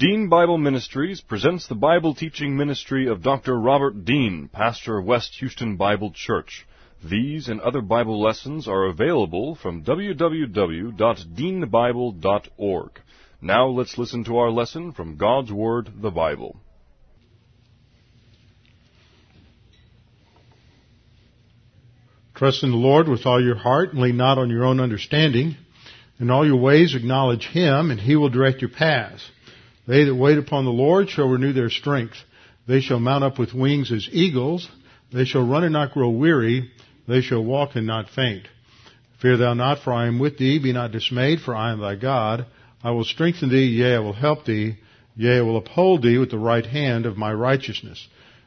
Dean Bible Ministries presents the Bible teaching ministry of Dr. Robert Dean, pastor of West Houston Bible Church. These and other Bible lessons are available from www.deanbible.org. Now let's listen to our lesson from God's Word, the Bible. Trust in the Lord with all your heart and lean not on your own understanding. In all your ways acknowledge Him and He will direct your paths. They that wait upon the Lord shall renew their strength. They shall mount up with wings as eagles. They shall run and not grow weary. They shall walk and not faint. Fear thou not, for I am with thee. Be not dismayed, for I am thy God. I will strengthen thee, yea, I will help thee. Yea, I will uphold thee with the right hand of my righteousness.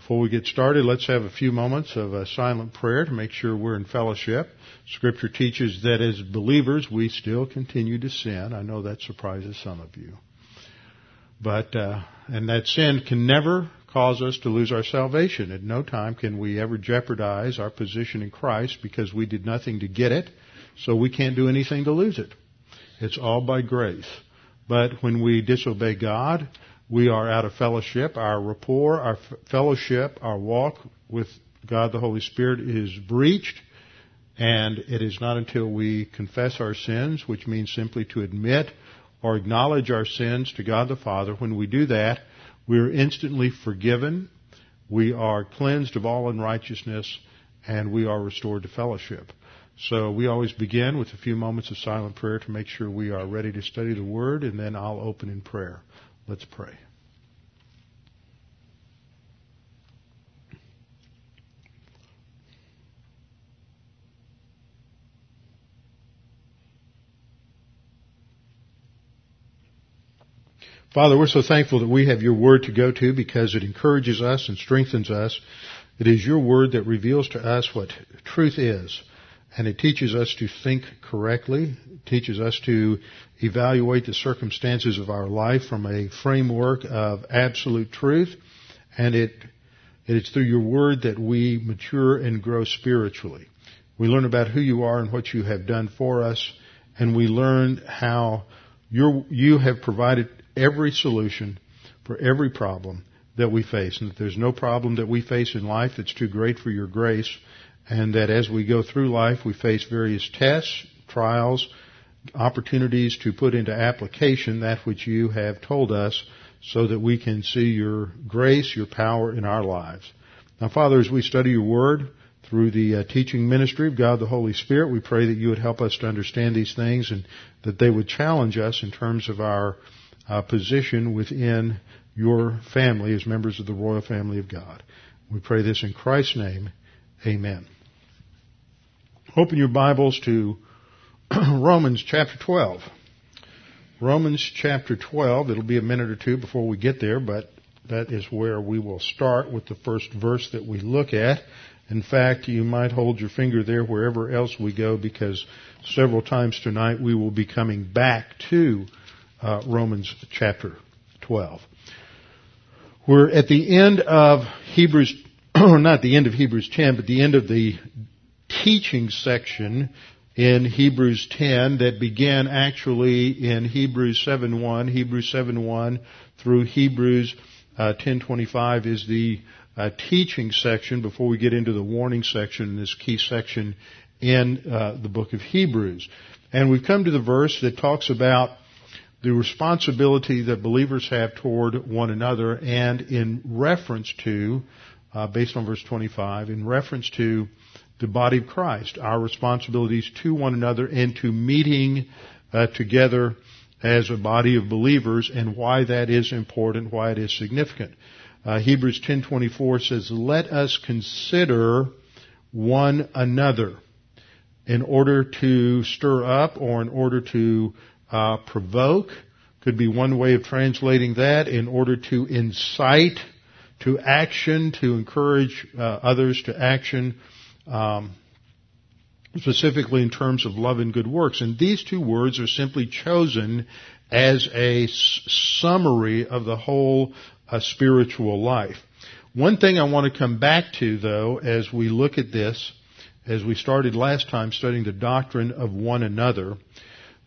Before we get started, let's have a few moments of a silent prayer to make sure we're in fellowship. Scripture teaches that as believers, we still continue to sin. I know that surprises some of you. But, uh, and that sin can never cause us to lose our salvation. At no time can we ever jeopardize our position in Christ because we did nothing to get it, so we can't do anything to lose it. It's all by grace. But when we disobey God, we are out of fellowship. Our rapport, our fellowship, our walk with God the Holy Spirit is breached. And it is not until we confess our sins, which means simply to admit or acknowledge our sins to God the Father, when we do that, we are instantly forgiven, we are cleansed of all unrighteousness, and we are restored to fellowship. So we always begin with a few moments of silent prayer to make sure we are ready to study the Word, and then I'll open in prayer. Let's pray. Father, we're so thankful that we have your word to go to because it encourages us and strengthens us. It is your word that reveals to us what truth is. And it teaches us to think correctly. It teaches us to evaluate the circumstances of our life from a framework of absolute truth. And it, it is through your word that we mature and grow spiritually. We learn about who you are and what you have done for us. And we learn how you you have provided every solution for every problem that we face. And that there's no problem that we face in life that's too great for your grace and that as we go through life, we face various tests, trials, opportunities to put into application that which you have told us so that we can see your grace, your power in our lives. Now, Father, as we study your word through the uh, teaching ministry of God the Holy Spirit, we pray that you would help us to understand these things and that they would challenge us in terms of our uh, position within your family as members of the royal family of God. We pray this in Christ's name. Amen. Open your Bibles to Romans chapter 12. Romans chapter 12. It'll be a minute or two before we get there, but that is where we will start with the first verse that we look at. In fact, you might hold your finger there wherever else we go because several times tonight we will be coming back to uh, Romans chapter 12. We're at the end of Hebrews, or not the end of Hebrews 10, but the end of the teaching section in Hebrews 10 that began actually in Hebrews 7.1. Hebrews 7.1 through Hebrews uh, 10.25 is the uh, teaching section before we get into the warning section, this key section in uh, the book of Hebrews. And we've come to the verse that talks about the responsibility that believers have toward one another and in reference to, uh, based on verse 25, in reference to the body of Christ, our responsibilities to one another and to meeting uh, together as a body of believers and why that is important, why it is significant. Uh, Hebrews 10:24 says, "Let us consider one another in order to stir up or in order to uh, provoke." Could be one way of translating that in order to incite to action, to encourage uh, others to action, um, specifically in terms of love and good works. And these two words are simply chosen as a s- summary of the whole uh, spiritual life. One thing I want to come back to, though, as we look at this, as we started last time studying the doctrine of one another,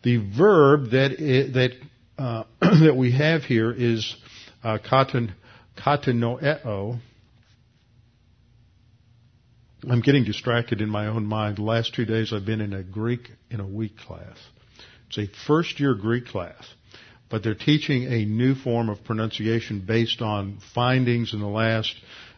the verb that that uh, that we have here is uh, katan, katanoeo. I'm getting distracted in my own mind. The last two days I've been in a Greek in a week class. It's a first year Greek class, but they're teaching a new form of pronunciation based on findings in the last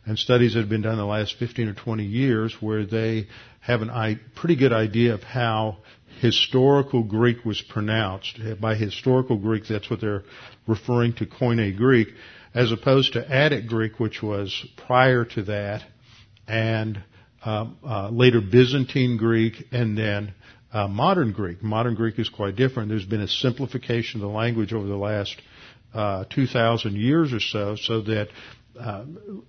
and studies that have been done in the last 15 or 20 years where they have a pretty good idea of how historical Greek was pronounced. By historical Greek, that's what they're referring to Koine Greek, as opposed to Attic Greek, which was prior to that, and uh, uh, later Byzantine Greek, and then uh, modern Greek. Modern Greek is quite different. There's been a simplification of the language over the last uh, 2,000 years or so, so that uh,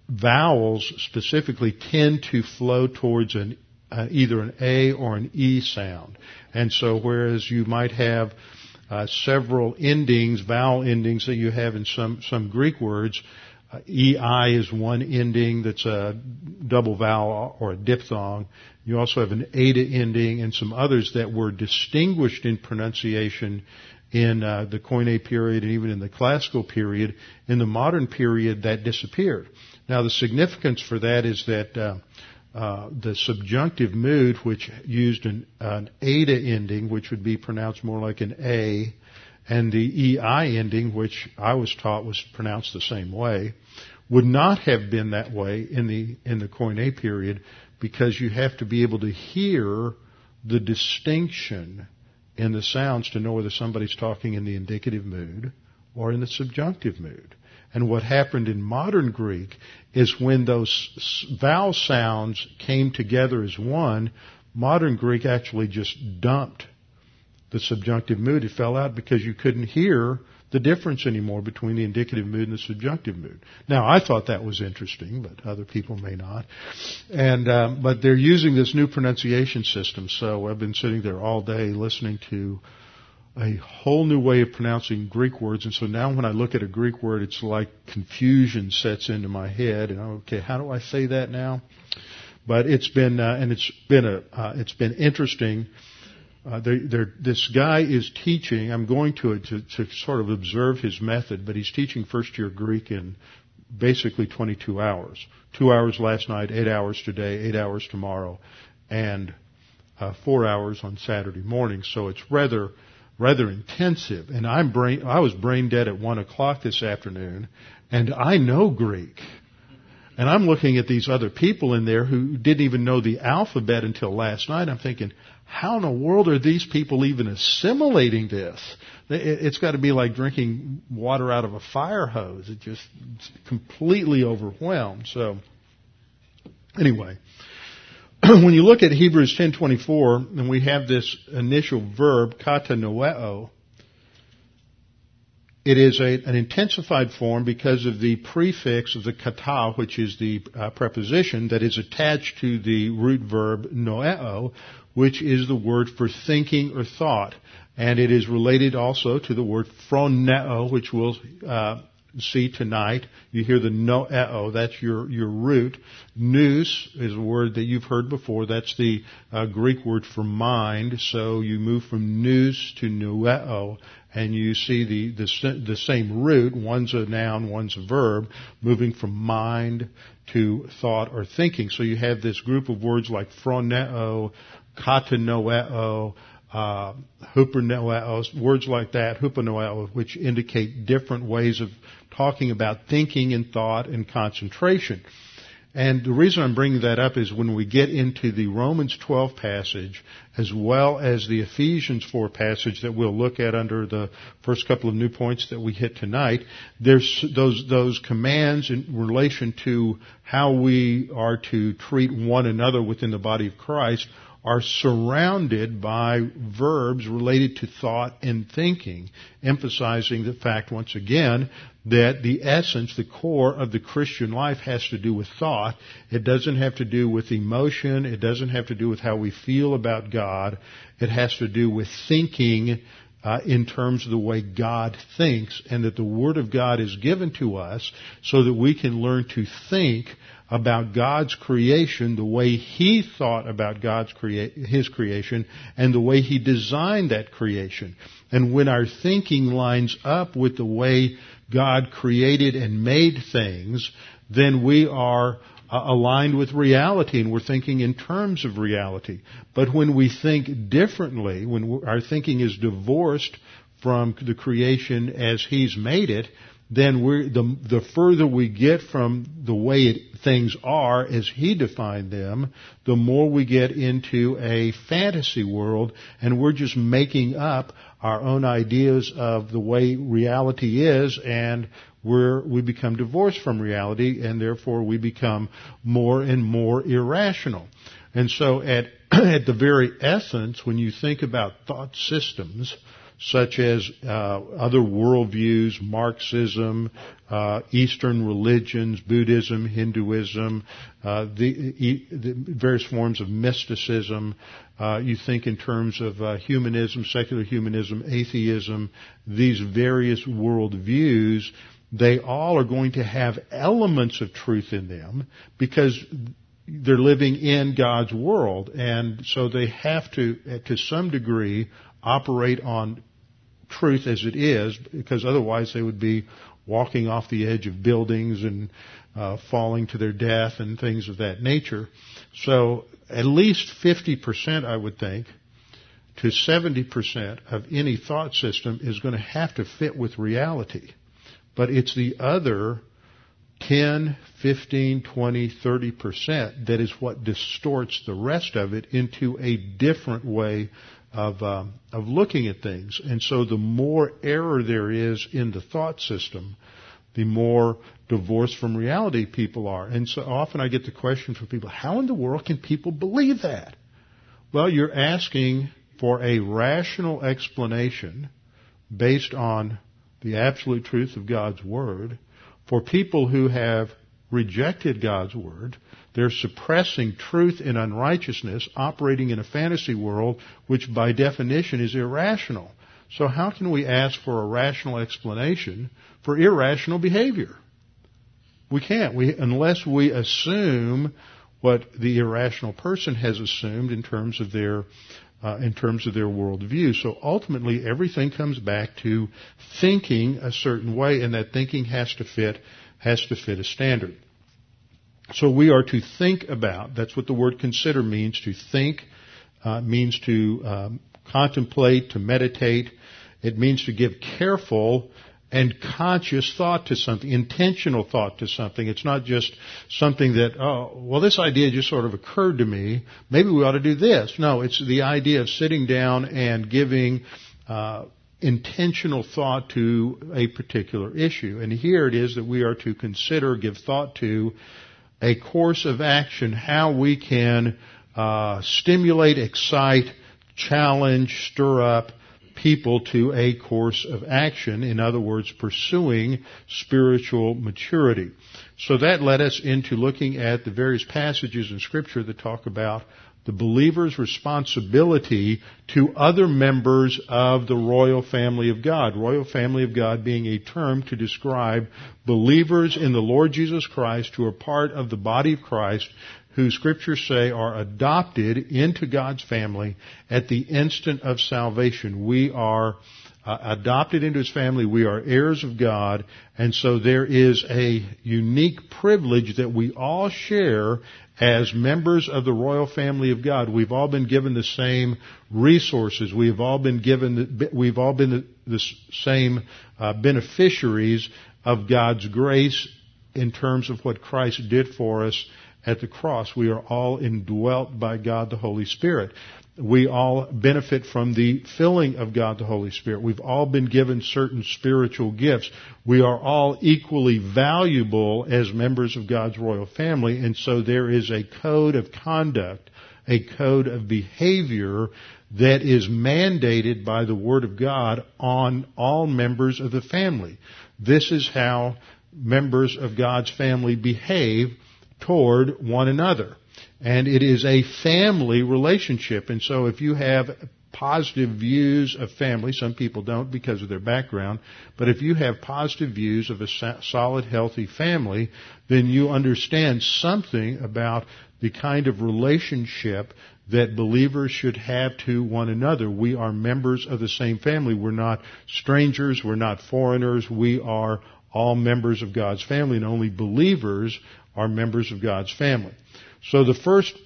vowels specifically tend to flow towards an uh, either an A or an E sound. And so whereas you might have uh, several endings, vowel endings that you have in some, some Greek words, uh, EI is one ending that's a double vowel or a diphthong. You also have an eta ending and some others that were distinguished in pronunciation in uh, the Koine period and even in the classical period. In the modern period, that disappeared. Now, the significance for that is that uh, uh, the subjunctive mood, which used an, an eta ending, which would be pronounced more like an A, and the EI ending, which I was taught was pronounced the same way, would not have been that way in the, in the Koine period because you have to be able to hear the distinction in the sounds to know whether somebody's talking in the indicative mood or in the subjunctive mood. And what happened in modern Greek is when those vowel sounds came together as one, modern Greek actually just dumped the subjunctive mood. It fell out because you couldn't hear the difference anymore between the indicative mood and the subjunctive mood. Now, I thought that was interesting, but other people may not. And um, but they're using this new pronunciation system, so I've been sitting there all day listening to a whole new way of pronouncing Greek words, and so now when I look at a Greek word, it's like confusion sets into my head, and okay, how do I say that now? But it's been uh, and it's been a uh, it's been interesting. Uh, they're, they're, this guy is teaching. I'm going to, to to sort of observe his method, but he's teaching first year Greek in basically 22 hours. Two hours last night, eight hours today, eight hours tomorrow, and uh, four hours on Saturday morning. So it's rather rather intensive. And I'm brain, I was brain dead at one o'clock this afternoon, and I know Greek. And I'm looking at these other people in there who didn't even know the alphabet until last night. I'm thinking, how in the world are these people even assimilating this? It's got to be like drinking water out of a fire hose. It just completely overwhelmed. So, anyway, when you look at Hebrews 10:24, and we have this initial verb katanoeo, it is a, an intensified form because of the prefix of the kata, which is the uh, preposition that is attached to the root verb noeo, which is the word for thinking or thought. And it is related also to the word phroneo, which we'll uh, see tonight. You hear the noeo, that's your, your root. Nous is a word that you've heard before. That's the uh, Greek word for mind. So you move from nous to noeo, and you see the, the, the same root. One's a noun, one's a verb, moving from mind to thought or thinking. So you have this group of words like phroneo, katanoeo, uh, hupernoeo, words like that, hupernoeo, which indicate different ways of talking about thinking and thought and concentration. And the reason I'm bringing that up is when we get into the Romans 12 passage, as well as the Ephesians 4 passage that we'll look at under the first couple of new points that we hit tonight, there's those, those commands in relation to how we are to treat one another within the body of Christ are surrounded by verbs related to thought and thinking, emphasizing the fact once again that the essence, the core of the Christian life has to do with thought. It doesn't have to do with emotion. It doesn't have to do with how we feel about God. It has to do with thinking uh, in terms of the way God thinks, and that the Word of God is given to us so that we can learn to think about God's creation the way He thought about God's crea- His creation and the way He designed that creation. And when our thinking lines up with the way God created and made things, then we are aligned with reality and we're thinking in terms of reality. But when we think differently, when our thinking is divorced from the creation as He's made it, then the, the further we get from the way it, things are as he defined them, the more we get into a fantasy world and we're just making up our own ideas of the way reality is and we're, we become divorced from reality and therefore we become more and more irrational. And so at, at the very essence, when you think about thought systems, such as uh, other worldviews, Marxism, uh, Eastern religions, Buddhism, Hinduism, uh, the, the, various forms of mysticism. Uh, you think in terms of uh, humanism, secular humanism, atheism, these various worldviews. They all are going to have elements of truth in them because they're living in God's world, and so they have to, to some degree, operate on truth as it is, because otherwise they would be walking off the edge of buildings and uh, falling to their death and things of that nature. So at least 50%, I would think, to 70% of any thought system is going to have to fit with reality. But it's the other 10, 15, 20, 30% that is what distorts the rest of it into a different way of um, of looking at things. And so the more error there is in the thought system, the more divorced from reality people are. And so often I get the question from people, how in the world can people believe that? Well, you're asking for a rational explanation based on the absolute truth of God's Word for people who have rejected God's Word they're suppressing truth in unrighteousness, operating in a fantasy world, which by definition is irrational. So how can we ask for a rational explanation for irrational behavior? We can't. We, unless we assume what the irrational person has assumed in terms of their uh, in terms of their worldview. So ultimately, everything comes back to thinking a certain way, and that thinking has to fit has to fit a standard. So we are to think about, that's what the word consider means, to think, uh, means to um, contemplate, to meditate. It means to give careful and conscious thought to something, intentional thought to something. It's not just something that, oh, well, this idea just sort of occurred to me. Maybe we ought to do this. No, it's the idea of sitting down and giving uh, intentional thought to a particular issue. And here it is that we are to consider, give thought to a course of action, how we can uh, stimulate, excite, challenge, stir up people to a course of action. In other words, pursuing spiritual maturity. So that led us into looking at the various passages in Scripture that talk about the believer's responsibility to other members of the royal family of God. Royal family of God being a term to describe believers in the Lord Jesus Christ who are part of the body of Christ who scriptures say are adopted into God's family at the instant of salvation. We are uh, adopted into his family. We are heirs of God. And so there is a unique privilege that we all share as members of the royal family of God. We've all been given the same resources. We've all been given, the, we've all been the, the same uh, beneficiaries of God's grace in terms of what Christ did for us at the cross. We are all indwelt by God the Holy Spirit we all benefit from the filling of God the Holy Spirit. We've all been given certain spiritual gifts. We are all equally valuable as members of God's royal family, and so there is a code of conduct, a code of behavior that is mandated by the Word of God on all members of the family. This is how members of God's family behave toward one another. And it is a family relationship. And so if you have positive views of family, some people don't because of their background, but if you have positive views of a solid, healthy family, then you understand something about the kind of relationship that believers should have to one another. We are members of the same family. We're not strangers. We're not foreigners. We are all members of God's family and only believers are members of God's family. So the first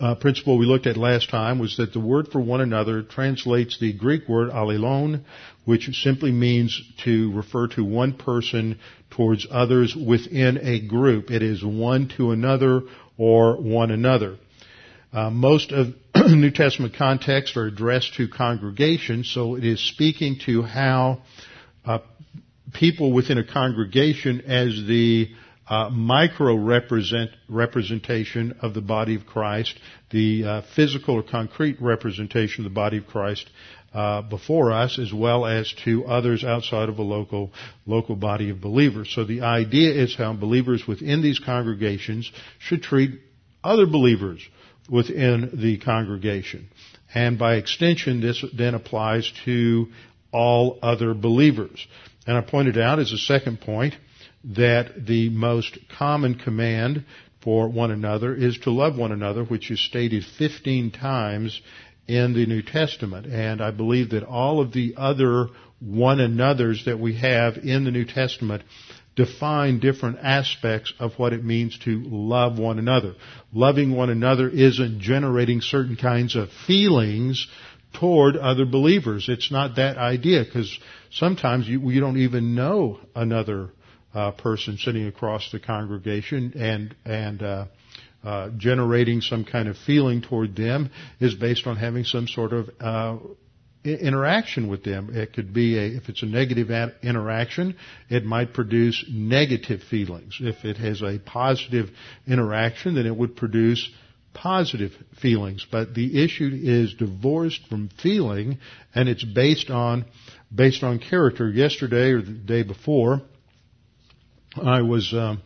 uh, principle we looked at last time was that the word for one another translates the Greek word allelon, which simply means to refer to one person towards others within a group. It is one to another or one another. Uh, most of New Testament contexts are addressed to congregations, so it is speaking to how uh, people within a congregation as the uh, micro represent, representation of the body of Christ, the uh, physical or concrete representation of the body of Christ uh, before us, as well as to others outside of a local local body of believers. So the idea is how believers within these congregations should treat other believers within the congregation, and by extension, this then applies to all other believers. And I pointed out as a second point that the most common command for one another is to love one another, which is stated 15 times in the New Testament. And I believe that all of the other one another's that we have in the New Testament define different aspects of what it means to love one another. Loving one another isn't generating certain kinds of feelings toward other believers. It's not that idea because sometimes you, you don't even know another uh, person sitting across the congregation and and uh, uh, generating some kind of feeling toward them is based on having some sort of uh, interaction with them. It could be a, if it's a negative interaction, it might produce negative feelings. If it has a positive interaction, then it would produce positive feelings. But the issue is divorced from feeling, and it's based on based on character. Yesterday or the day before, I was um,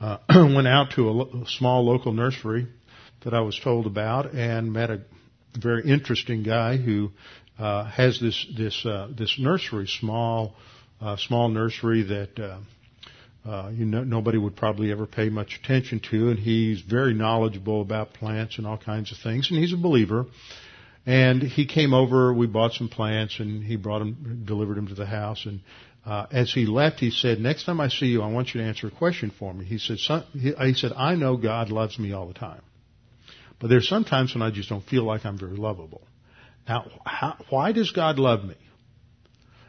uh, went out to a, lo- small local nursery that I was told about and met a very interesting guy who uh, has this this uh, this nursery, small uh, small nursery that. Uh, uh, you know, nobody would probably ever pay much attention to, and he's very knowledgeable about plants and all kinds of things, and he's a believer. And he came over, we bought some plants, and he brought them, delivered them to the house, and uh, as he left, he said, "Next time I see you, I want you to answer a question for me." He said, he, he said, "I know God loves me all the time, but there's sometimes when I just don't feel like I'm very lovable. Now, how, why does God love me?"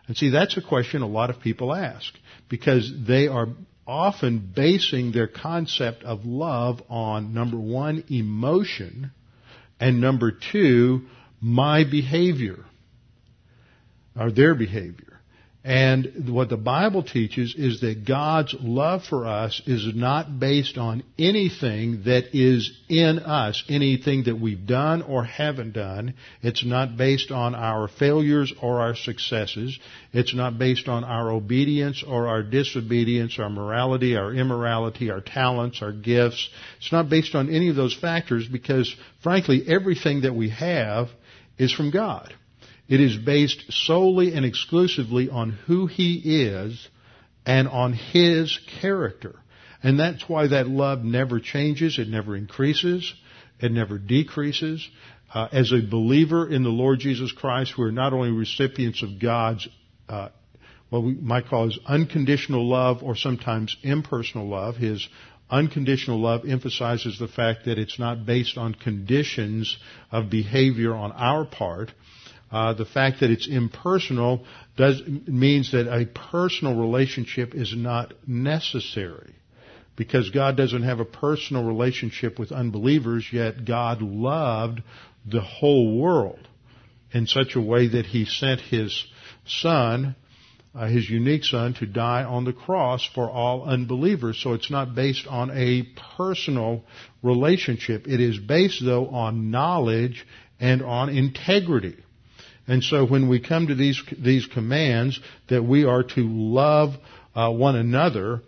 And see, that's a question a lot of people ask because they are often basing their concept of love on number one, emotion, and number two, my behavior, or their behavior. And what the Bible teaches is that God's love for us is not based on anything that is in us, anything that we've done or haven't done. It's not based on our failures or our successes. It's not based on our obedience or our disobedience, our morality, our immorality, our talents, our gifts. It's not based on any of those factors because, frankly, everything that we have is from God. It is based solely and exclusively on who He is and on His character. And that's why that love never changes, it never increases, it never decreases. Uh, as a believer in the Lord Jesus Christ, we're not only recipients of God's, uh, what we might call His unconditional love or sometimes impersonal love. His unconditional love emphasizes the fact that it's not based on conditions of behavior on our part, uh, the fact that it's impersonal does means that a personal relationship is not necessary. Because God doesn't have a personal relationship with unbelievers yet God loved the whole world in such a way that he sent his son uh, his unique son to die on the cross for all unbelievers. So it's not based on a personal relationship. It is based though on knowledge and on integrity And so when we come to these these commands that we are to love uh, one another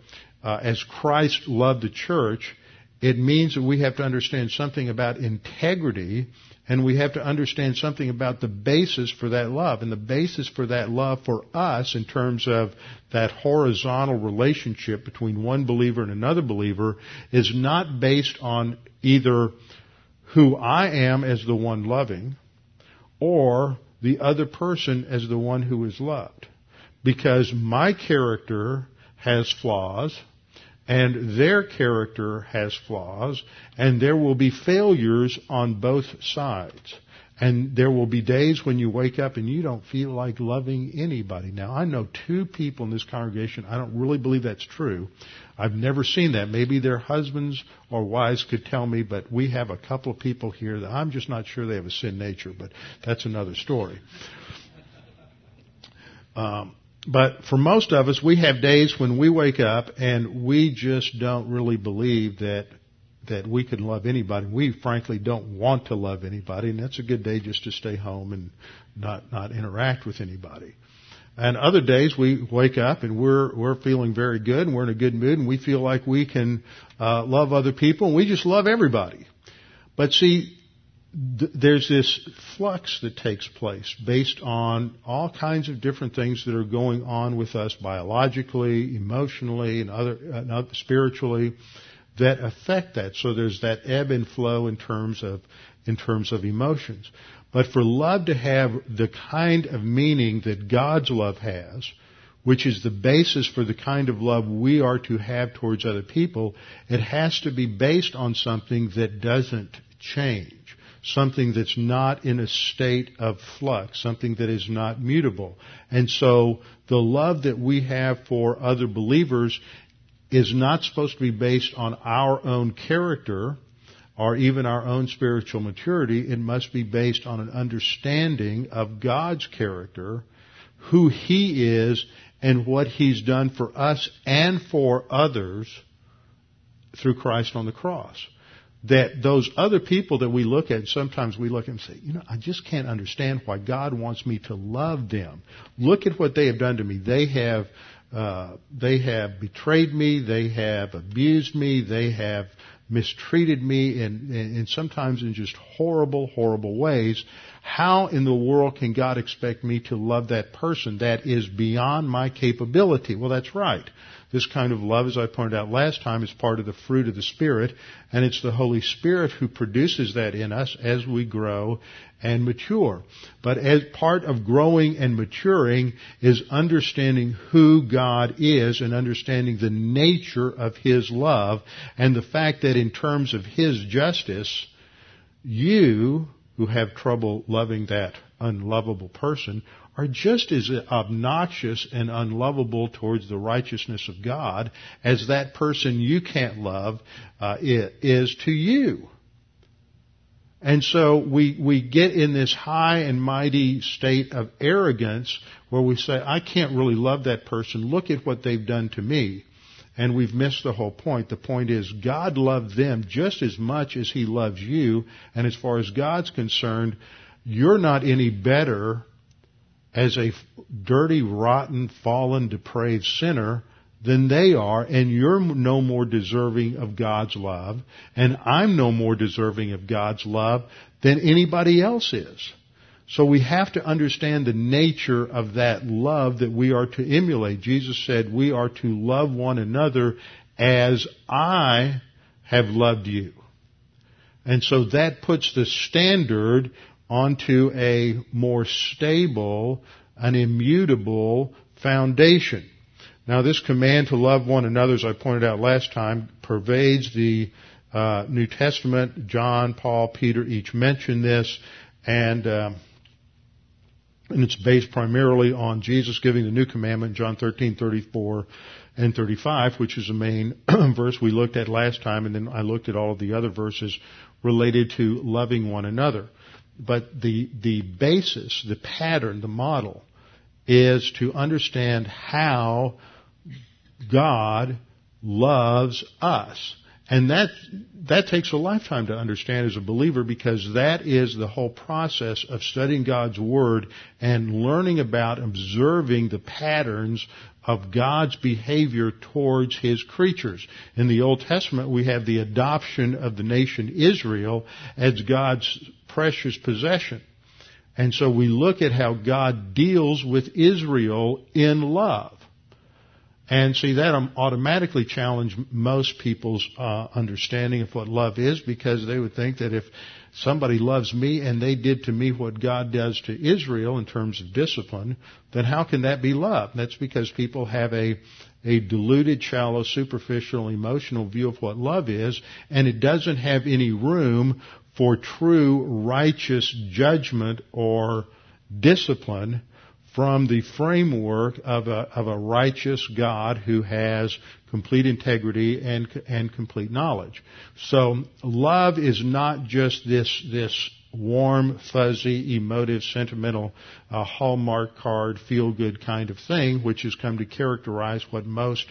uh, as Christ loved the church, it means that we have to understand something about integrity and we have to understand something about the basis for that love. And the basis for that love for us in terms of that horizontal relationship between one believer and another believer is not based on either who I am as the one loving or the other person as the one who is loved. Because my character has flaws, and their character has flaws, and there will be failures on both sides. And there will be days when you wake up and you don't feel like loving anybody. Now, I know two people in this congregation. I don't really believe that's true. I've never seen that. Maybe their husbands or wives could tell me, but we have a couple of people here that I'm just not sure they have a sin nature, but that's another story. Um, but for most of us, we have days when we wake up and we just don't really believe that that we can love anybody. We frankly don't want to love anybody, and that's a good day just to stay home and not not interact with anybody. And other days we wake up and we're we're feeling very good and we're in a good mood and we feel like we can uh, love other people and we just love everybody. But see, there's this flux that takes place based on all kinds of different things that are going on with us biologically, emotionally, and other, and other spiritually that affect that. So there's that ebb and flow in terms of in terms of emotions. But for love to have the kind of meaning that God's love has, which is the basis for the kind of love we are to have towards other people, it has to be based on something that doesn't change something that's not in a state of flux, something that is not mutable. And so the love that we have for other believers is not supposed to be based on our own character or even our own spiritual maturity. It must be based on an understanding of God's character, who He is, and what He's done for us and for others through Christ on the cross that those other people that we look at, sometimes we look at and say, you know, I just can't understand why God wants me to love them. Look at what they have done to me. They have, uh, they have betrayed me. They have abused me. They have mistreated me and, and sometimes in just horrible, horrible ways. How in the world can God expect me to love that person that is beyond my capability? Well, that's right. This kind of love, as I pointed out last time, is part of the fruit of the Spirit, and it's the Holy Spirit who produces that in us as we grow and mature. But as part of growing and maturing is understanding who God is and understanding the nature of His love and the fact that in terms of His justice, you who have trouble loving that unlovable person are just as obnoxious and unlovable towards the righteousness of God as that person you can't love uh, is to you. And so we, we get in this high and mighty state of arrogance where we say, I can't really love that person. Look at what they've done to me. And we've missed the whole point. The point is God loved them just as much as He loves you. And as far as God's concerned, you're not any better as a dirty, rotten, fallen, depraved sinner than they are, and you're no more deserving of God's love, and I'm no more deserving of God's love than anybody else is. So we have to understand the nature of that love that we are to emulate. Jesus said we are to love one another as I have loved you. And so that puts the standard onto a more stable, an immutable foundation. Now this command to love one another, as I pointed out last time, pervades the uh, New Testament. John, Paul, Peter each mention this, and um, and it's based primarily on Jesus giving the new commandment, John 13, 34 and 35, which is the main verse we looked at last time, and then I looked at all of the other verses related to loving one another. But the, the basis, the pattern, the model is to understand how God loves us. And that, that takes a lifetime to understand as a believer because that is the whole process of studying God's Word and learning about observing the patterns of God's behavior towards His creatures. In the Old Testament, we have the adoption of the nation Israel as God's precious possession. And so we look at how God deals with Israel in love. And see, that automatically challenged most people's uh, understanding of what love is because they would think that if somebody loves me and they did to me what God does to Israel in terms of discipline, then how can that be love? That's because people have a, a diluted, shallow, superficial, emotional view of what love is, and it doesn't have any room for true righteous judgment or discipline from the framework of a, of a righteous God who has complete integrity and, and complete knowledge. So love is not just this, this warm, fuzzy, emotive, sentimental, uh, hallmark card, feel good kind of thing, which has come to characterize what most,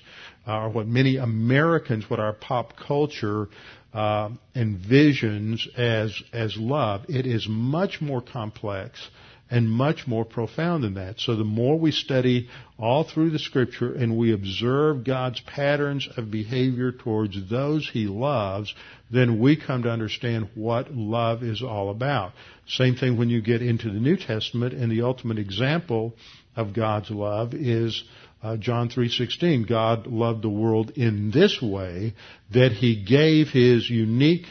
uh, or what many Americans, what our pop culture uh, envisions as as love. It is much more complex and much more profound than that. So the more we study all through the scripture and we observe God's patterns of behavior towards those he loves, then we come to understand what love is all about. Same thing when you get into the New Testament and the ultimate example of God's love is uh, John 3:16. God loved the world in this way that he gave his unique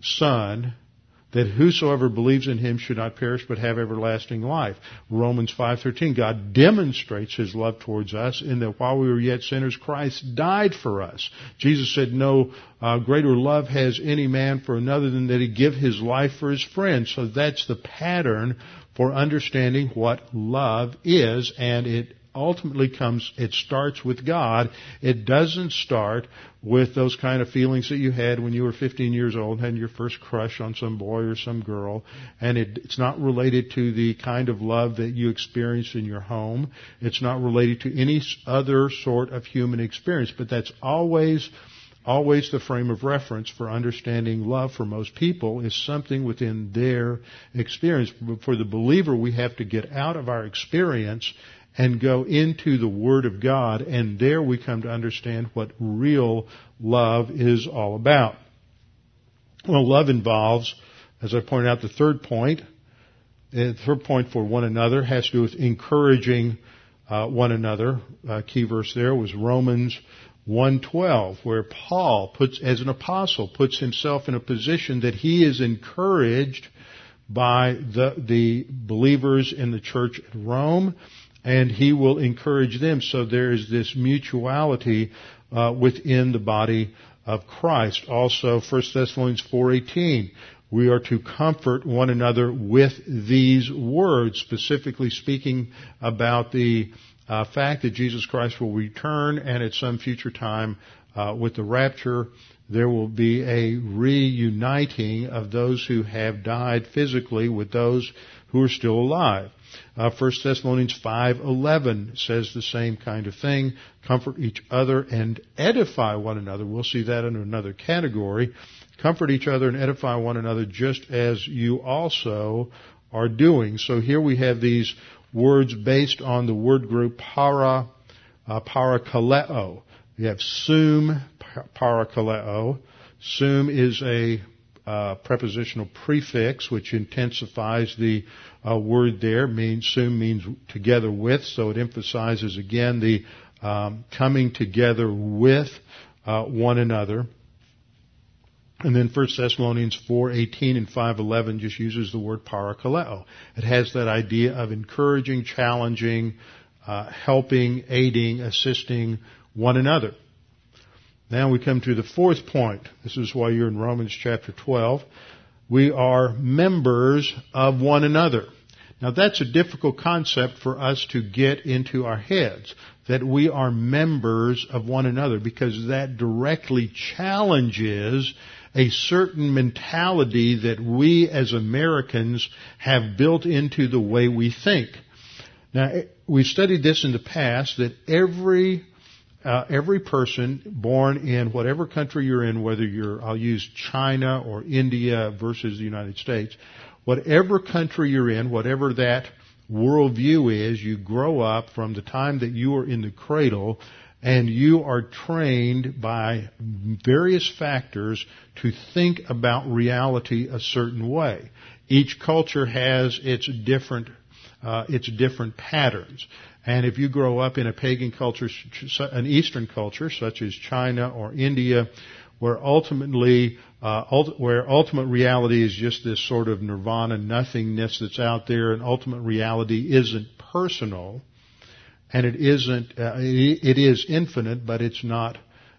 son that whosoever believes in him should not perish but have everlasting life. Romans 5:13 God demonstrates his love towards us in that while we were yet sinners Christ died for us. Jesus said no uh, greater love has any man for another than that he give his life for his friends. So that's the pattern for understanding what love is and it ultimately comes, it starts with God. It doesn't start with those kind of feelings that you had when you were 15 years old and had your first crush on some boy or some girl. And it, it's not related to the kind of love that you experienced in your home. It's not related to any other sort of human experience, but that's always always the frame of reference for understanding love for most people is something within their experience. But for the believer, we have to get out of our experience and go into the Word of God, and there we come to understand what real love is all about. Well, love involves, as I pointed out, the third point. The third point for one another has to do with encouraging uh, one another. Uh, key verse there was Romans 112, where Paul puts, as an apostle, puts himself in a position that he is encouraged by the, the believers in the church at Rome and he will encourage them. So there is this mutuality uh, within the body of Christ. Also, 1 Thessalonians 4:18, we are to comfort one another with these words, specifically speaking about the uh, fact that Jesus Christ will return, and at some future time, uh, with the rapture, there will be a reuniting of those who have died physically with those who are still alive. Uh, 1 Thessalonians 5:11 says the same kind of thing. Comfort each other and edify one another. We'll see that in another category. Comfort each other and edify one another just as you also are doing. So here we have these words based on the word group para, uh, parakaleo. We have sum, parakaleo. Sum is a uh, prepositional prefix, which intensifies the uh, word there. Means soon means together with, so it emphasizes again the um, coming together with uh, one another. And then 1 Thessalonians 4:18 and 5:11 just uses the word parakaleo. It has that idea of encouraging, challenging, uh, helping, aiding, assisting one another. Now we come to the fourth point. This is why you're in Romans chapter 12. We are members of one another. Now that's a difficult concept for us to get into our heads, that we are members of one another, because that directly challenges a certain mentality that we as Americans have built into the way we think. Now, eh, we've studied this in the past, that every uh, every person born in whatever country you're in, whether you're, I'll use China or India versus the United States, whatever country you're in, whatever that worldview is, you grow up from the time that you are in the cradle and you are trained by various factors to think about reality a certain way. Each culture has its different uh, its different patterns. And if you grow up in a pagan culture, an Eastern culture such as China or India, where ultimately, uh, ult- where ultimate reality is just this sort of nirvana nothingness that's out there, and ultimate reality isn't personal, and it isn't, uh, it is infinite, but it's not,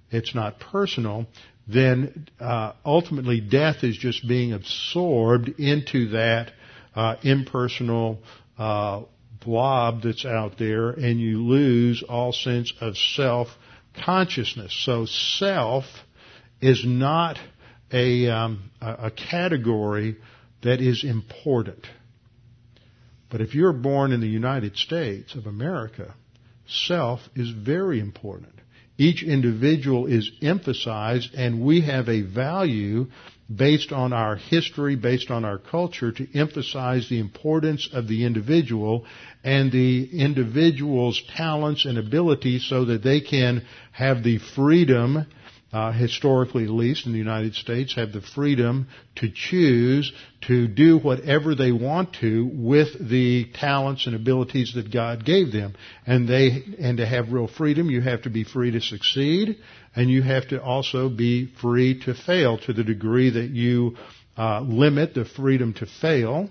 it's not personal. Then uh, ultimately, death is just being absorbed into that uh, impersonal uh, blob that's out there and you lose all sense of self consciousness. So self is not a, um, a category that is important. But if you're born in the United States of America, self is very important. Each individual is emphasized and we have a value based on our history, based on our culture, to emphasize the importance of the individual and the individual's talents and abilities so that they can have the freedom uh, historically at least in the United States, have the freedom to choose to do whatever they want to with the talents and abilities that God gave them. And they, and to have real freedom, you have to be free to succeed, and you have to also be free to fail to the degree that you uh, limit the freedom to fail.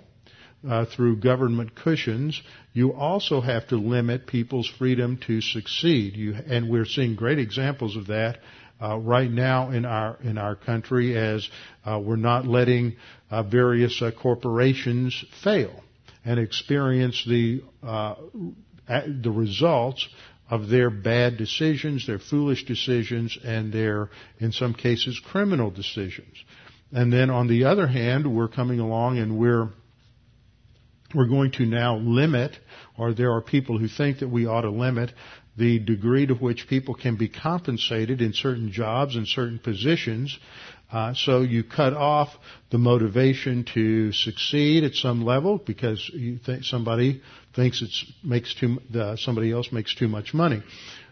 Uh, through government cushions, you also have to limit people's freedom to succeed. You, and we're seeing great examples of that uh, right now in our in our country as uh, we're not letting uh, various uh, corporations fail and experience the uh, the results of their bad decisions, their foolish decisions, and their in some cases criminal decisions. And then on the other hand, we're coming along and we're we're going to now limit, or there are people who think that we ought to limit the degree to which people can be compensated in certain jobs and certain positions. Uh, so you cut off the motivation to succeed at some level because you think somebody thinks it makes too somebody else makes too much money,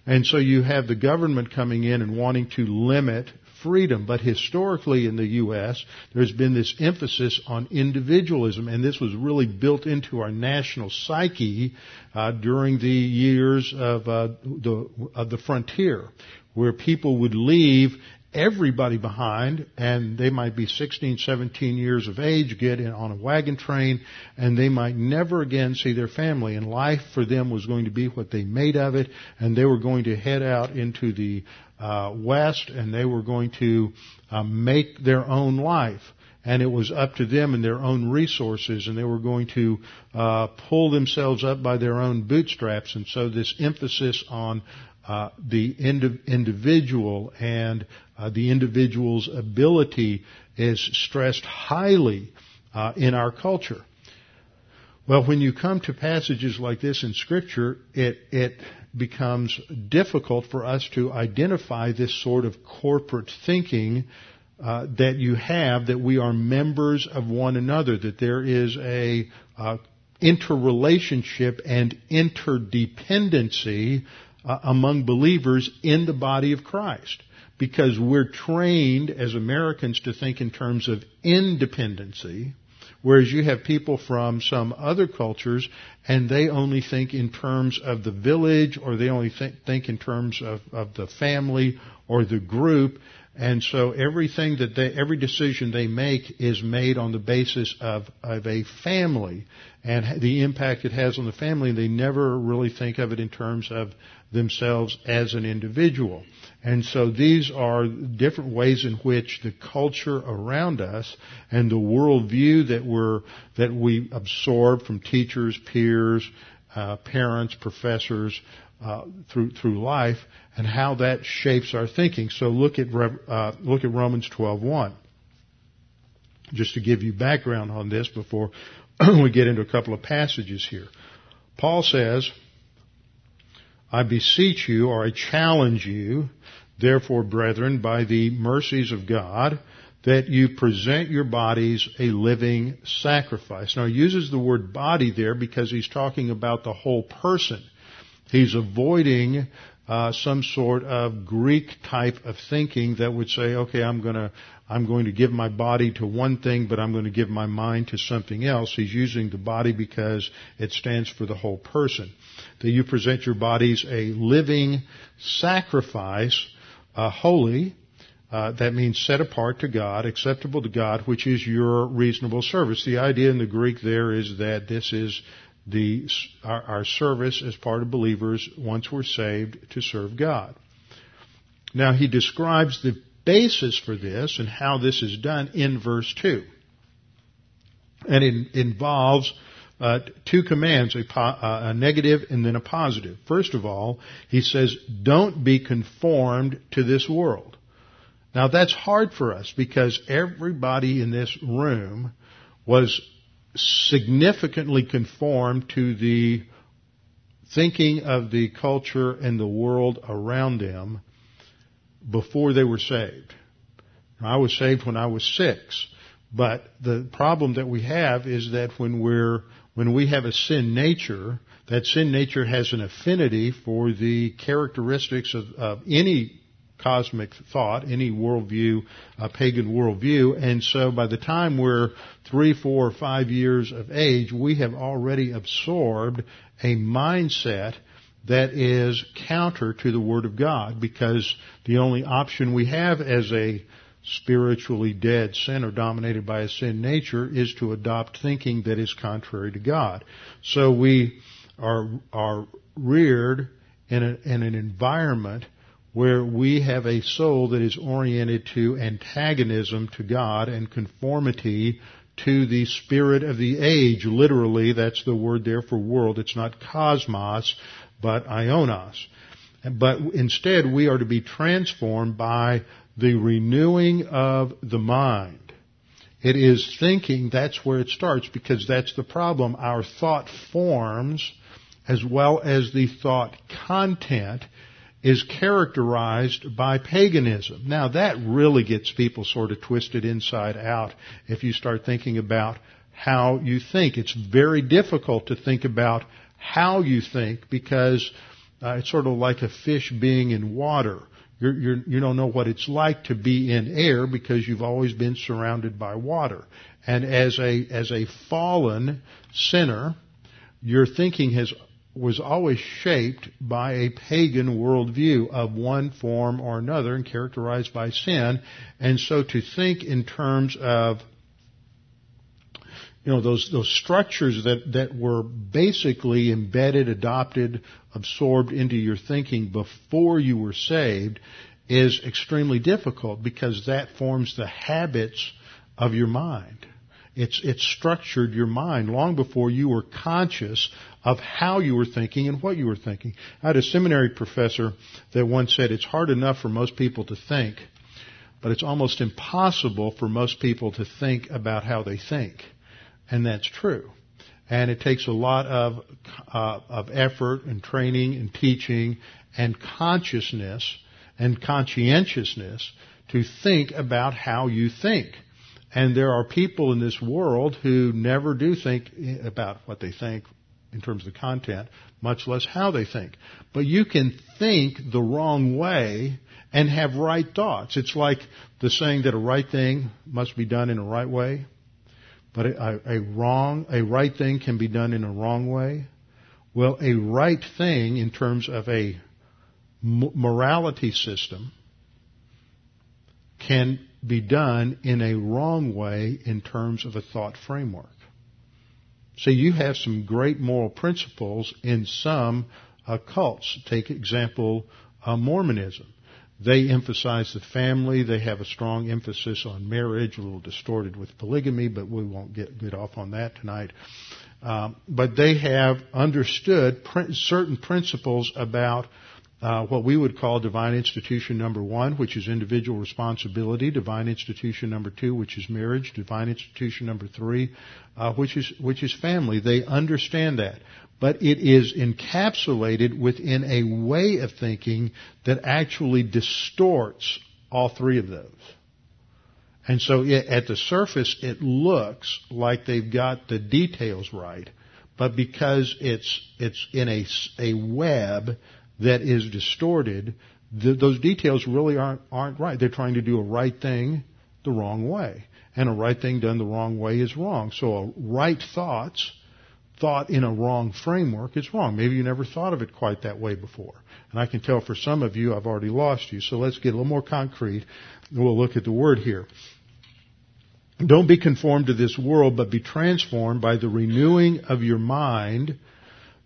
and so you have the government coming in and wanting to limit freedom. But historically in the U.S., there's been this emphasis on individualism, and this was really built into our national psyche uh, during the years of, uh, the, of the frontier, where people would leave everybody behind and they might be 16, 17 years of age, get in on a wagon train and they might never again see their family and life for them was going to be what they made of it and they were going to head out into the uh, west and they were going to uh, make their own life and it was up to them and their own resources, and they were going to uh, pull themselves up by their own bootstraps. And so, this emphasis on uh, the indi- individual and uh, the individual's ability is stressed highly uh, in our culture. Well, when you come to passages like this in Scripture, it, it becomes difficult for us to identify this sort of corporate thinking uh, that you have that we are members of one another, that there is a uh, interrelationship and interdependency uh, among believers in the body of Christ. Because we're trained as Americans to think in terms of independency, whereas you have people from some other cultures and they only think in terms of the village or they only think, think in terms of, of the family or the group and so everything that they, every decision they make is made on the basis of, of a family and the impact it has on the family. They never really think of it in terms of themselves as an individual. And so these are different ways in which the culture around us and the worldview that we're, that we absorb from teachers, peers, uh, parents, professors, uh, through through life and how that shapes our thinking. So look at uh, look at Romans 12:1. Just to give you background on this before we get into a couple of passages here. Paul says, I beseech you, or I challenge you, therefore, brethren, by the mercies of God, that you present your bodies a living sacrifice. Now, he uses the word body there because he's talking about the whole person. He's avoiding uh, some sort of Greek type of thinking that would say, okay, I'm to I'm going to give my body to one thing, but I'm going to give my mind to something else. He's using the body because it stands for the whole person. That you present your bodies a living sacrifice, uh, holy. Uh, that means set apart to God, acceptable to God, which is your reasonable service. The idea in the Greek there is that this is the, our, our service as part of believers once we're saved to serve God. Now he describes the basis for this and how this is done in verse 2. And it involves uh, two commands, a, po- uh, a negative and then a positive. First of all, he says, don't be conformed to this world. Now that's hard for us because everybody in this room was significantly conformed to the thinking of the culture and the world around them before they were saved. I was saved when I was six, but the problem that we have is that when we're when we have a sin nature, that sin nature has an affinity for the characteristics of, of any cosmic thought, any worldview, a pagan worldview. And so by the time we're three, four, or five years of age, we have already absorbed a mindset that is counter to the Word of God because the only option we have as a spiritually dead sinner dominated by a sin nature is to adopt thinking that is contrary to God. So we are, are reared in, a, in an environment where we have a soul that is oriented to antagonism to God and conformity to the spirit of the age. Literally, that's the word there for world. It's not cosmos, but aionos. But instead, we are to be transformed by the renewing of the mind. It is thinking, that's where it starts, because that's the problem. Our thought forms, as well as the thought content, is characterized by paganism. Now that really gets people sort of twisted inside out if you start thinking about how you think. It's very difficult to think about how you think because uh, it's sort of like a fish being in water. You're, you're, you do not know what it's like to be in air because you've always been surrounded by water. And as a, as a fallen sinner, your thinking has was always shaped by a pagan worldview of one form or another and characterized by sin. And so to think in terms of you know those those structures that that were basically embedded, adopted, absorbed into your thinking before you were saved is extremely difficult because that forms the habits of your mind. It's, it's structured your mind long before you were conscious of how you were thinking and what you were thinking. I had a seminary professor that once said it's hard enough for most people to think, but it's almost impossible for most people to think about how they think. And that's true. And it takes a lot of, uh, of effort and training and teaching and consciousness and conscientiousness to think about how you think. And there are people in this world who never do think about what they think in terms of the content, much less how they think. But you can think the wrong way and have right thoughts. It's like the saying that a right thing must be done in a right way, but a, a wrong, a right thing can be done in a wrong way. Well, a right thing in terms of a morality system can be done in a wrong way in terms of a thought framework. So you have some great moral principles in some uh, cults. Take example uh, Mormonism. They emphasize the family. They have a strong emphasis on marriage, a little distorted with polygamy, but we won't get, get off on that tonight. Um, but they have understood certain principles about uh, what we would call divine institution number one, which is individual responsibility, divine institution number two, which is marriage, divine institution number three, uh, which is which is family. They understand that, but it is encapsulated within a way of thinking that actually distorts all three of those. And so it, at the surface, it looks like they've got the details right, but because it's it's in a a web that is distorted, the, those details really aren't, aren't right. They're trying to do a right thing the wrong way. And a right thing done the wrong way is wrong. So a right thoughts, thought in a wrong framework is wrong. Maybe you never thought of it quite that way before. And I can tell for some of you I've already lost you. So let's get a little more concrete. We'll look at the word here. Don't be conformed to this world, but be transformed by the renewing of your mind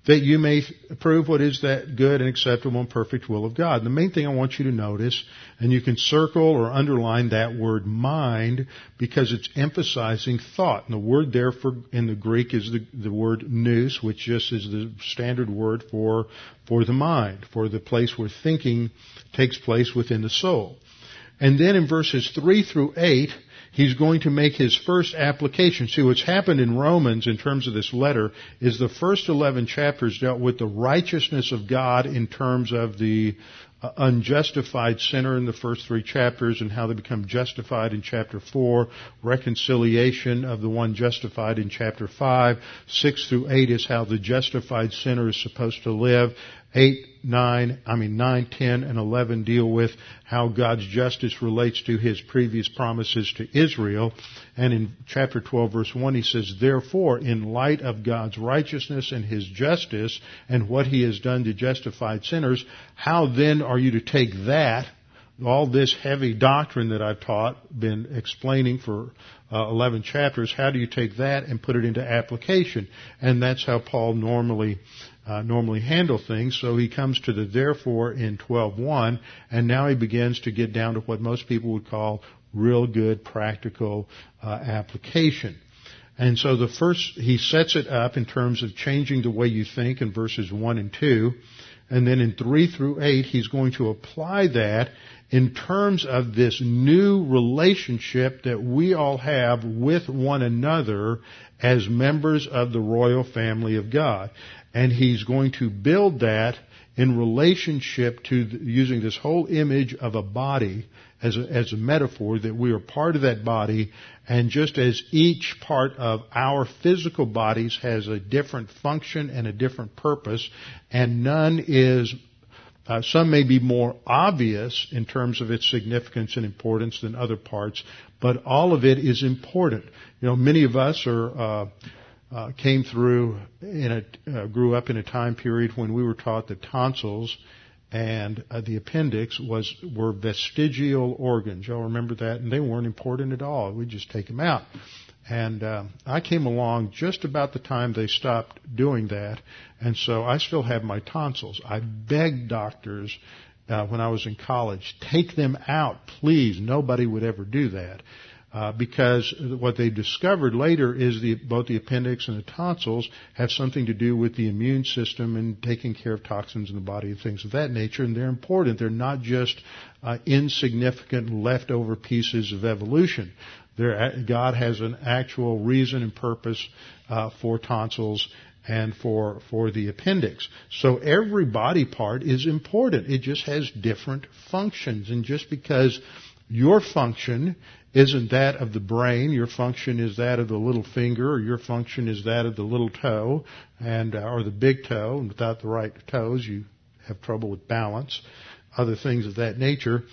that you may prove what is that good and acceptable and perfect will of God. The main thing I want you to notice, and you can circle or underline that word mind because it's emphasizing thought. And the word there for, in the Greek is the, the word nous, which just is the standard word for, for the mind, for the place where thinking takes place within the soul. And then in verses 3 through 8, he's going to make his first application. See, what's happened in Romans in terms of this letter is the first 11 chapters dealt with the righteousness of God in terms of the uh, unjustified sinner in the first three chapters and how they become justified in chapter 4, reconciliation of the one justified in chapter 5, 6 through 8 is how the justified sinner is supposed to live, 8, 9, I mean 9, 10, and 11 deal with how God's justice relates to His previous promises to Israel. And in chapter 12 verse 1 he says, Therefore, in light of God's righteousness and His justice and what He has done to justified sinners, how then are you to take that all this heavy doctrine that I've taught, been explaining for uh, 11 chapters, how do you take that and put it into application? And that's how Paul normally uh, normally handle things. So he comes to the therefore in 12.1, and now he begins to get down to what most people would call real good practical uh, application. And so the first, he sets it up in terms of changing the way you think in verses 1 and 2. And then in 3 through 8, he's going to apply that in terms of this new relationship that we all have with one another as members of the royal family of God. And he's going to build that in relationship to the, using this whole image of a body as a, as a metaphor that we are part of that body and just as each part of our physical bodies has a different function and a different purpose and none is uh, some may be more obvious in terms of its significance and importance than other parts, but all of it is important. You know, many of us are uh, uh, came through in a uh, grew up in a time period when we were taught that tonsils and uh, the appendix was were vestigial organs. Y'all remember that? And they weren't important at all. We just take them out. And uh, I came along just about the time they stopped doing that, and so I still have my tonsils. I begged doctors uh, when I was in college, take them out, please. Nobody would ever do that. Uh, because what they discovered later is the, both the appendix and the tonsils have something to do with the immune system and taking care of toxins in the body and things of that nature, and they're important. They're not just uh, insignificant leftover pieces of evolution. God has an actual reason and purpose uh, for tonsils and for for the appendix. So every body part is important. It just has different functions, and just because your function isn't that of the brain, your function is that of the little finger, or your function is that of the little toe, and uh, or the big toe. And without the right toes, you have trouble with balance, other things of that nature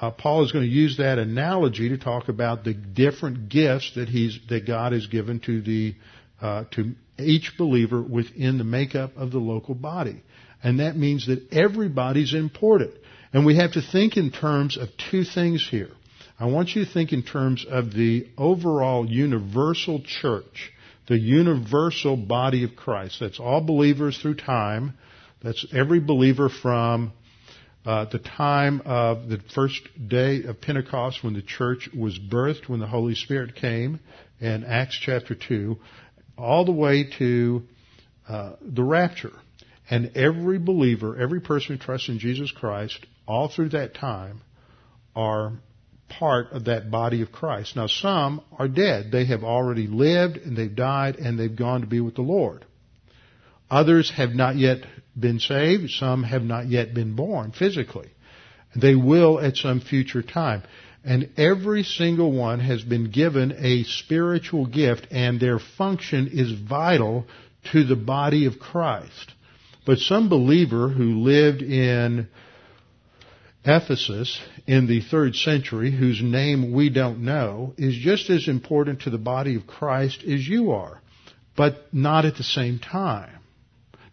uh, Paul is going to use that analogy to talk about the different gifts that he's that God has given to the uh, to each believer within the makeup of the local body, and that means that everybody's important. And we have to think in terms of two things here. I want you to think in terms of the overall universal church, the universal body of Christ. That's all believers through time. That's every believer from uh, the time of the first day of Pentecost when the church was birthed, when the Holy Spirit came in Acts chapter 2, all the way to uh, the rapture. And every believer, every person who trusts in Jesus Christ, all through that time, are part of that body of Christ. Now some are dead. They have already lived and they've died and they've gone to be with the Lord. Others have not yet been saved. Some have not yet been born physically. They will at some future time. And every single one has been given a spiritual gift and their function is vital to the body of Christ. But some believer who lived in Ephesus in the third century, whose name we don't know, is just as important to the body of Christ as you are, but not at the same time.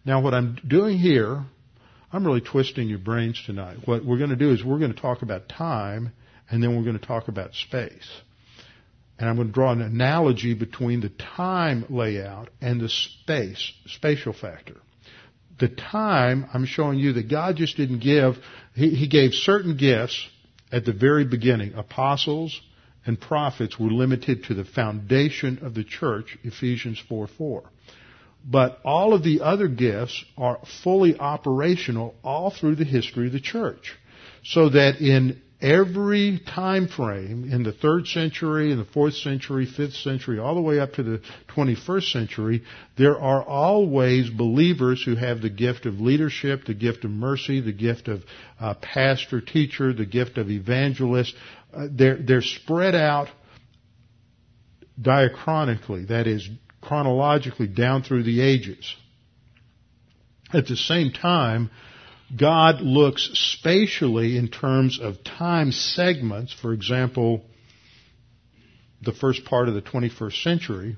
Now what I'm doing here, I'm really twisting your brains tonight. What we're going to do is we're going to talk about time and then we're going to talk about space. And I'm going to draw an analogy between the time layout and the space, spatial factor the time, I'm showing you that God just didn't give, He, he gave certain gifts at the very beginning. Apostles and prophets were limited to the foundation of the church, Ephesians 4 4. But all of the other gifts are fully operational all through the history of the church. So that in every time frame in the third century, in the fourth century, fifth century, all the way up to the 21st century, there are always believers who have the gift of leadership, the gift of mercy, the gift of uh, pastor, teacher, the gift of evangelist. Uh, they're, they're spread out diachronically, that is, chronologically down through the ages. At the same time, God looks spatially in terms of time segments, for example, the first part of the 21st century,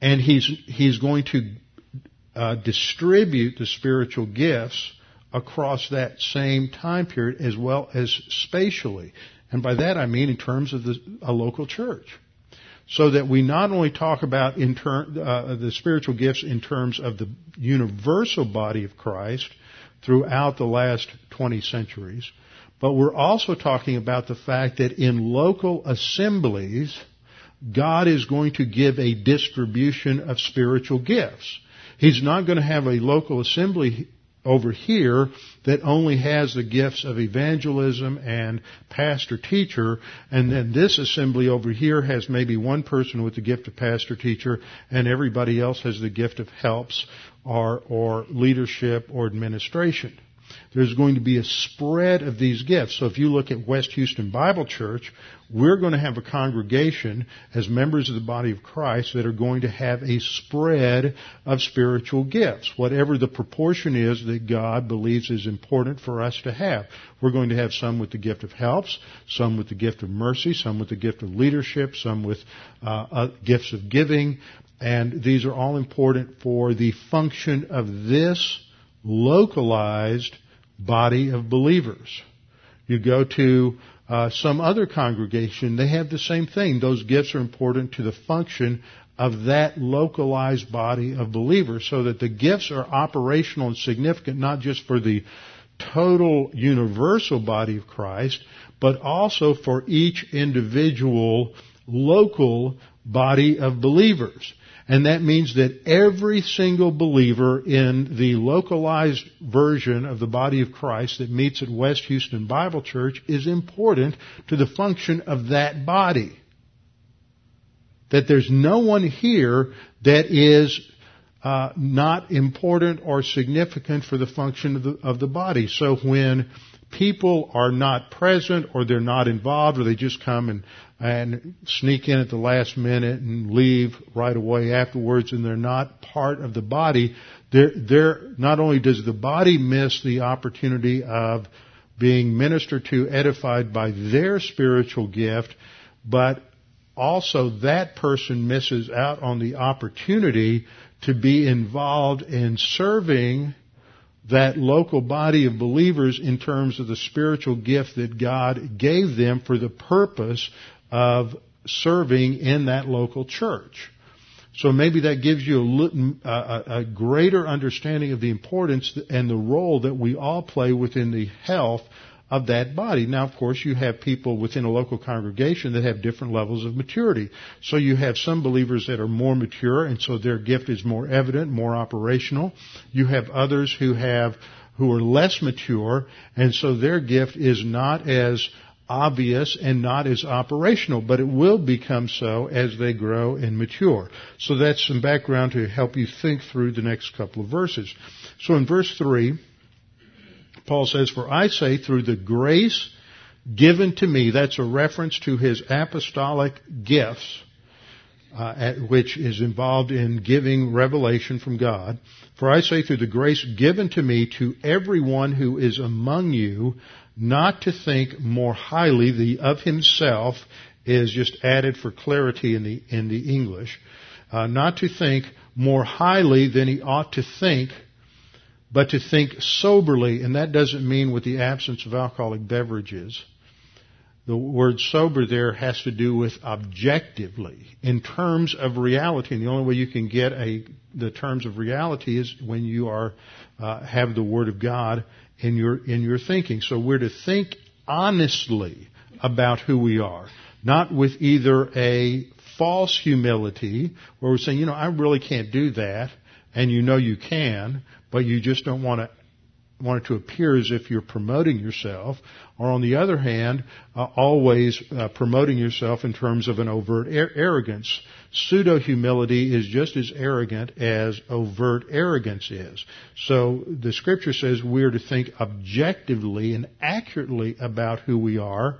and he's, he's going to uh, distribute the spiritual gifts across that same time period as well as spatially. And by that I mean in terms of the, a local church. So that we not only talk about ter- uh, the spiritual gifts in terms of the universal body of Christ, throughout the last 20 centuries. But we're also talking about the fact that in local assemblies, God is going to give a distribution of spiritual gifts. He's not going to have a local assembly over here that only has the gifts of evangelism and pastor teacher and then this assembly over here has maybe one person with the gift of pastor teacher and everybody else has the gift of helps or, or leadership or administration. There's going to be a spread of these gifts. So if you look at West Houston Bible Church, we're going to have a congregation as members of the body of Christ that are going to have a spread of spiritual gifts, whatever the proportion is that God believes is important for us to have. We're going to have some with the gift of helps, some with the gift of mercy, some with the gift of leadership, some with uh, uh, gifts of giving, and these are all important for the function of this localized body of believers. You go to uh, some other congregation, they have the same thing. Those gifts are important to the function of that localized body of believers so that the gifts are operational and significant not just for the total universal body of Christ, but also for each individual local body of believers. And that means that every single believer in the localized version of the body of Christ that meets at West Houston Bible Church is important to the function of that body. That there's no one here that is uh, not important or significant for the function of the, of the body. So when people are not present or they're not involved or they just come and and sneak in at the last minute and leave right away afterwards and they're not part of the body, they're, they're, not only does the body miss the opportunity of being ministered to, edified by their spiritual gift, but also that person misses out on the opportunity to be involved in serving that local body of believers in terms of the spiritual gift that God gave them for the purpose of serving in that local church. So maybe that gives you a, a, a, greater understanding of the importance and the role that we all play within the health of that body. Now, of course, you have people within a local congregation that have different levels of maturity. So you have some believers that are more mature, and so their gift is more evident, more operational. You have others who have who are less mature, and so their gift is not as obvious and not as operational, but it will become so as they grow and mature. So that's some background to help you think through the next couple of verses. So in verse 3, Paul says, For I say through the grace given to me, that's a reference to his apostolic gifts, uh, which is involved in giving revelation from God. For I say through the grace given to me to everyone who is among you, not to think more highly the, of himself is just added for clarity in the, in the English, uh, not to think more highly than he ought to think, but to think soberly, and that doesn't mean with the absence of alcoholic beverages. The word sober there has to do with objectively, in terms of reality. And the only way you can get a, the terms of reality is when you are, uh, have the Word of God in your, in your thinking. So we're to think honestly about who we are, not with either a false humility, where we're saying, you know, I really can't do that, and you know you can, but you just don't want to want it to appear as if you're promoting yourself, or on the other hand, uh, always uh, promoting yourself in terms of an overt ar- arrogance. Pseudo humility is just as arrogant as overt arrogance is. So the scripture says we're to think objectively and accurately about who we are,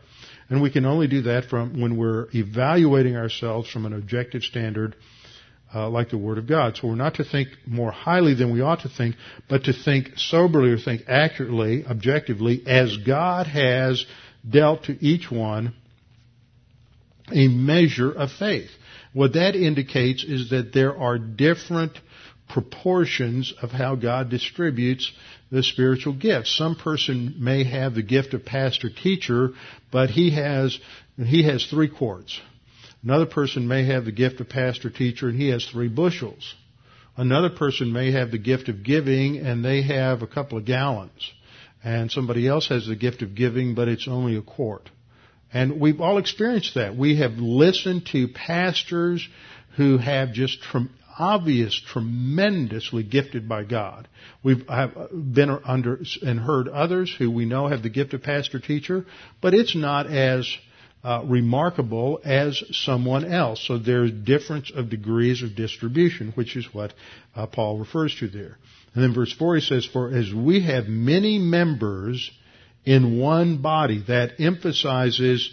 and we can only do that from when we're evaluating ourselves from an objective standard uh, like the Word of God. So we're not to think more highly than we ought to think, but to think soberly or think accurately, objectively, as God has dealt to each one a measure of faith. What that indicates is that there are different proportions of how God distributes the spiritual gifts. Some person may have the gift of pastor teacher, but he has he has three quarts. Another person may have the gift of pastor teacher and he has three bushels. Another person may have the gift of giving and they have a couple of gallons. And somebody else has the gift of giving, but it's only a quart. And we've all experienced that. We have listened to pastors who have just obvious, tremendously gifted by God. We've uh, been under and heard others who we know have the gift of pastor teacher, but it's not as uh, remarkable as someone else. So there's difference of degrees of distribution, which is what uh, Paul refers to there. And then verse 4 he says, For as we have many members in one body, that emphasizes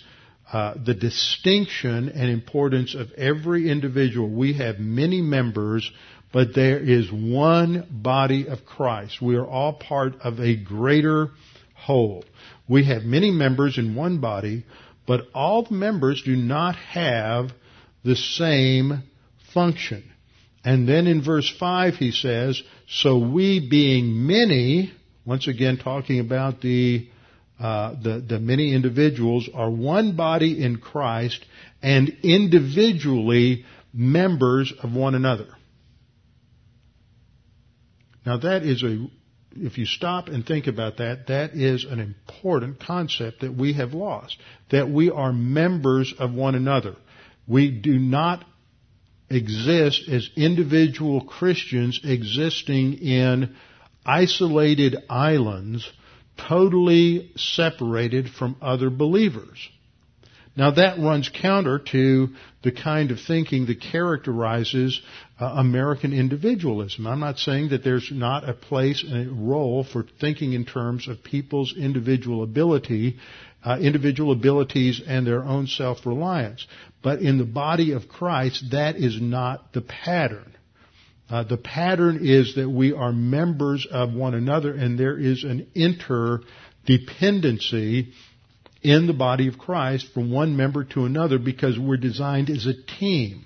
uh, the distinction and importance of every individual. We have many members, but there is one body of Christ. We are all part of a greater whole. We have many members in one body, but all the members do not have the same function. And then in verse 5 he says, So we being many, once again talking about the, uh, the, the many individuals, are one body in Christ and individually members of one another. Now that is a if you stop and think about that, that is an important concept that we have lost. That we are members of one another. We do not exist as individual Christians existing in isolated islands, totally separated from other believers. Now that runs counter to the kind of thinking that characterizes uh, American individualism. I'm not saying that there's not a place and a role for thinking in terms of people's individual ability, uh, individual abilities and their own self-reliance. But in the body of Christ, that is not the pattern. Uh, the pattern is that we are members of one another and there is an interdependency in the body of Christ from one member to another because we're designed as a team.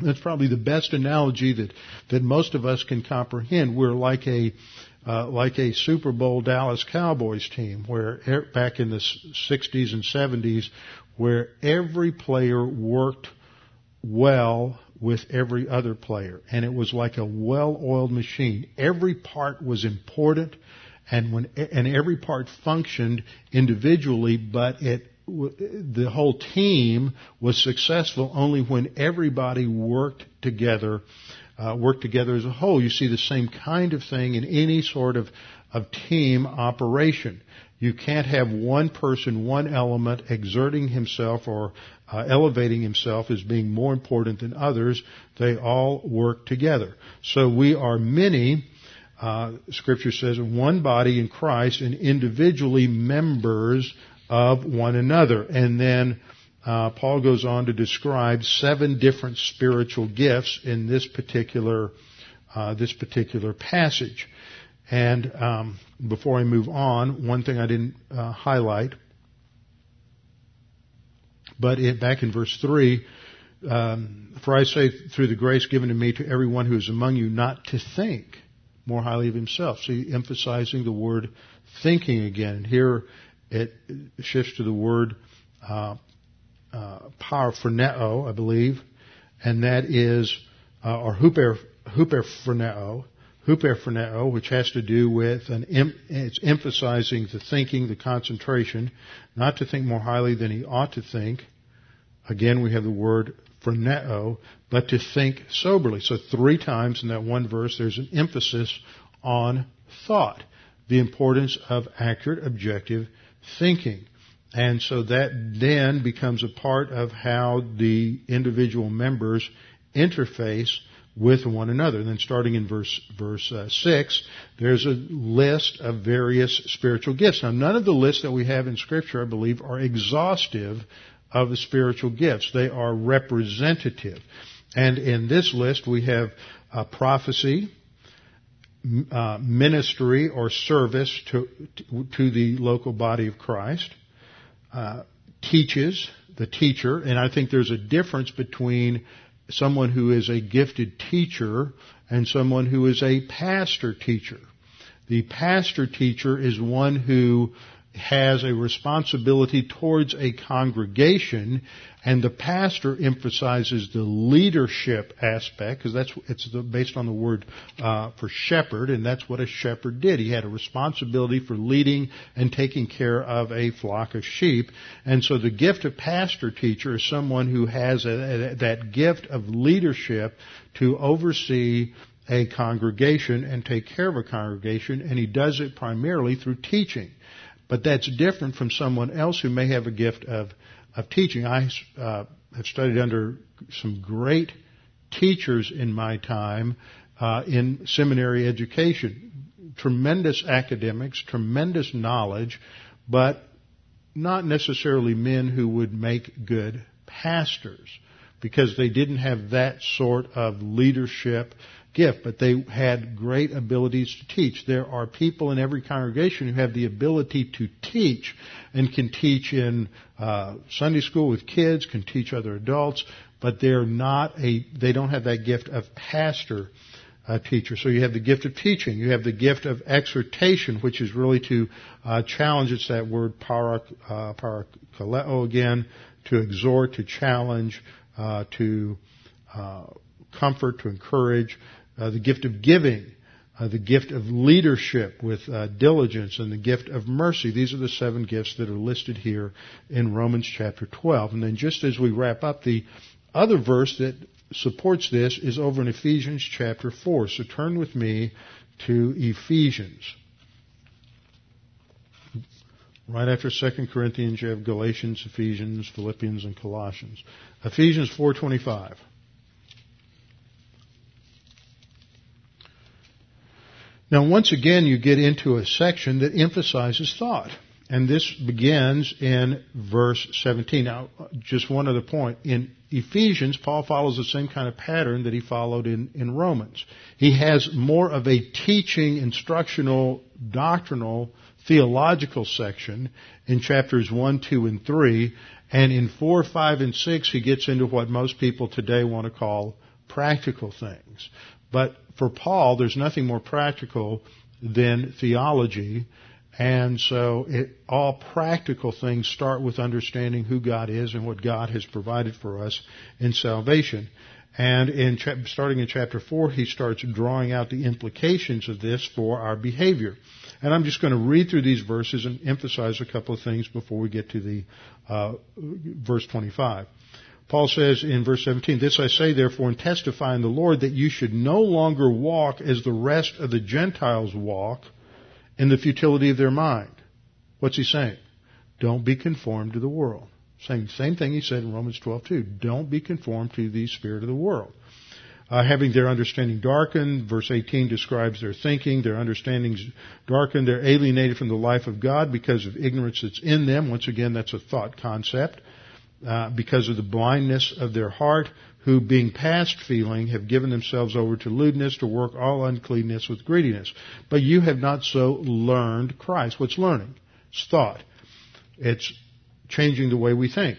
That's probably the best analogy that, that most of us can comprehend. We're like a uh, like a Super Bowl Dallas Cowboys team, where er, back in the 60s and 70s, where every player worked well with every other player, and it was like a well-oiled machine. Every part was important and when and every part functioned individually, but it the whole team was successful only when everybody worked together, uh, worked together as a whole. You see the same kind of thing in any sort of of team operation. You can't have one person, one element exerting himself or uh, elevating himself as being more important than others. They all work together. So we are many, uh, Scripture says, one body in Christ and individually members of one another. And then uh, Paul goes on to describe seven different spiritual gifts in this particular uh, this particular passage. And um, before I move on, one thing I didn't uh, highlight, but it, back in verse three, um, for I say through the grace given to me to everyone who is among you not to think more highly of himself. See, emphasizing the word thinking again. Here it shifts to the word uh, uh, paraphroneo, I believe, and that is, uh, or huper, huperphroneo, huperphroneo, which has to do with an, it's emphasizing the thinking, the concentration, not to think more highly than he ought to think. Again, we have the word phroneo, but to think soberly. So three times in that one verse, there's an emphasis on thought, the importance of accurate, objective thinking. And so that then becomes a part of how the individual members interface with one another. And then starting in verse, verse uh, 6, there's a list of various spiritual gifts. Now none of the lists that we have in scripture, I believe, are exhaustive of the spiritual gifts. They are representative. And in this list we have uh, prophecy, uh, ministry or service to, to the local body of Christ, uh, teaches, the teacher, and I think there's a difference between someone who is a gifted teacher and someone who is a pastor teacher. The pastor teacher is one who has a responsibility towards a congregation, and the pastor emphasizes the leadership aspect because that's it's the, based on the word uh, for shepherd, and that's what a shepherd did. He had a responsibility for leading and taking care of a flock of sheep, and so the gift of pastor teacher is someone who has a, a, that gift of leadership to oversee a congregation and take care of a congregation, and he does it primarily through teaching. But that's different from someone else who may have a gift of, of teaching. I uh, have studied under some great teachers in my time uh, in seminary education. Tremendous academics, tremendous knowledge, but not necessarily men who would make good pastors because they didn't have that sort of leadership gift, but they had great abilities to teach. There are people in every congregation who have the ability to teach and can teach in uh, Sunday school with kids, can teach other adults, but they're not a, they don't have that gift of pastor uh, teacher. So you have the gift of teaching. You have the gift of exhortation, which is really to uh, challenge. It's that word para, uh, again, to exhort, to challenge, uh, to uh, comfort, to encourage uh, the gift of giving, uh, the gift of leadership with uh, diligence, and the gift of mercy. These are the seven gifts that are listed here in Romans chapter 12. And then just as we wrap up, the other verse that supports this is over in Ephesians chapter 4. So turn with me to Ephesians. Right after 2 Corinthians, you have Galatians, Ephesians, Philippians, and Colossians. Ephesians 4.25. Now, once again, you get into a section that emphasizes thought. And this begins in verse 17. Now, just one other point. In Ephesians, Paul follows the same kind of pattern that he followed in, in Romans. He has more of a teaching, instructional, doctrinal, theological section in chapters 1, 2, and 3. And in 4, 5, and 6, he gets into what most people today want to call practical things. But for Paul, there's nothing more practical than theology And so it, all practical things start with understanding who God is and what God has provided for us in salvation. And in starting in chapter 4, he starts drawing out the implications of this for our behavior. And I'm just going to read through these verses and emphasize a couple of things before we get to the uh, verse 25. Paul says in verse 17, This I say therefore and testify in the Lord that you should no longer walk as the rest of the Gentiles walk in the futility of their mind. What's he saying? Don't be conformed to the world. Same, same thing he said in Romans 12 too. Don't be conformed to the spirit of the world. Uh, having their understanding darkened, verse 18 describes their thinking, their understandings darkened, they're alienated from the life of God because of ignorance that's in them. Once again, that's a thought concept. Uh, because of the blindness of their heart, who being past feeling have given themselves over to lewdness to work all uncleanness with greediness. But you have not so learned Christ. What's learning? It's thought. It's changing the way we think.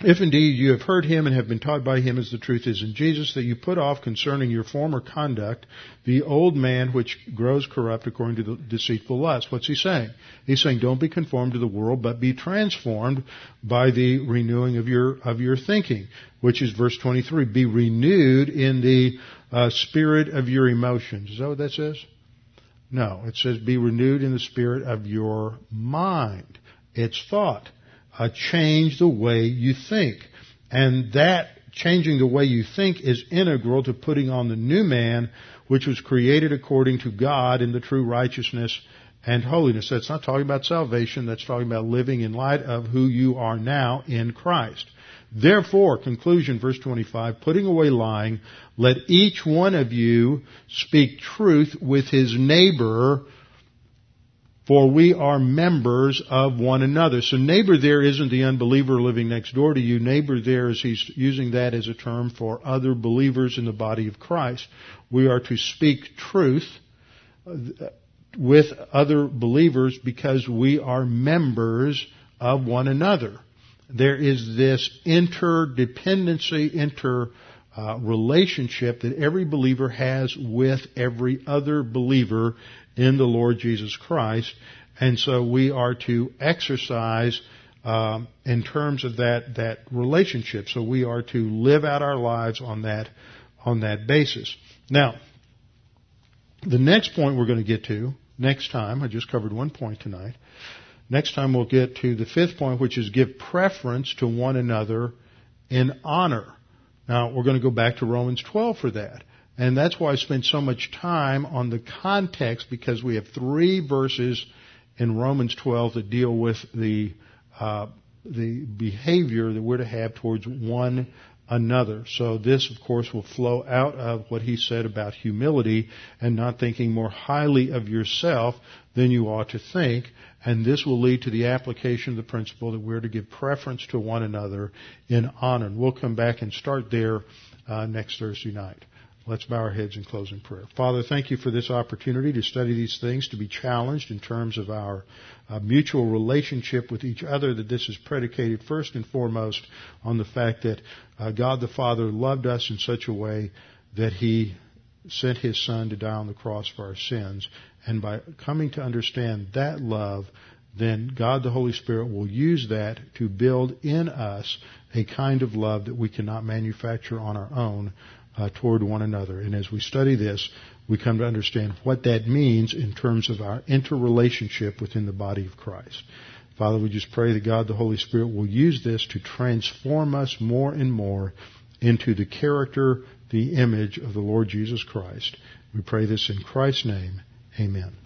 If indeed you have heard him and have been taught by him as the truth is in Jesus, that you put off concerning your former conduct the old man which grows corrupt according to the deceitful lust. What's he saying? He's saying don't be conformed to the world, but be transformed by the renewing of your, of your thinking, which is verse 23. Be renewed in the uh, spirit of your emotions. Is that what that says? No, it says be renewed in the spirit of your mind. It's thought. Uh, change the way you think. And that changing the way you think is integral to putting on the new man, which was created according to God in the true righteousness and holiness. That's not talking about salvation. That's talking about living in light of who you are now in Christ. Therefore, conclusion, verse 25, putting away lying, let each one of you speak truth with his neighbor, for we are members of one another. So neighbor there isn't the unbeliever living next door to you. Neighbor there is he's using that as a term for other believers in the body of Christ. We are to speak truth uh, with other believers because we are members of one another. There is this interdependency, inter uh, relationship that every believer has with every other believer in the Lord Jesus Christ. And so we are to exercise um, in terms of that that relationship. So we are to live out our lives on that on that basis. Now, the next point we're going to get to next time. I just covered one point tonight. Next time we'll get to the fifth point, which is give preference to one another in honor. Now we're going to go back to Romans 12 for that. And that's why I spent so much time on the context because we have three verses in Romans 12 that deal with the uh, the behavior that we're to have towards one another. So this, of course, will flow out of what he said about humility and not thinking more highly of yourself than you ought to think. And this will lead to the application of the principle that we're to give preference to one another in honor. And we'll come back and start there uh, next Thursday night. Let's bow our heads in closing prayer. Father, thank you for this opportunity to study these things, to be challenged in terms of our uh, mutual relationship with each other, that this is predicated first and foremost on the fact that uh, God the Father loved us in such a way that He sent His Son to die on the cross for our sins. And by coming to understand that love, then God the Holy Spirit will use that to build in us a kind of love that we cannot manufacture on our own, uh, toward one another. And as we study this, we come to understand what that means in terms of our interrelationship within the body of Christ. Father, we just pray that God the Holy Spirit will use this to transform us more and more into the character, the image of the Lord Jesus Christ. We pray this in Christ's name. Amen.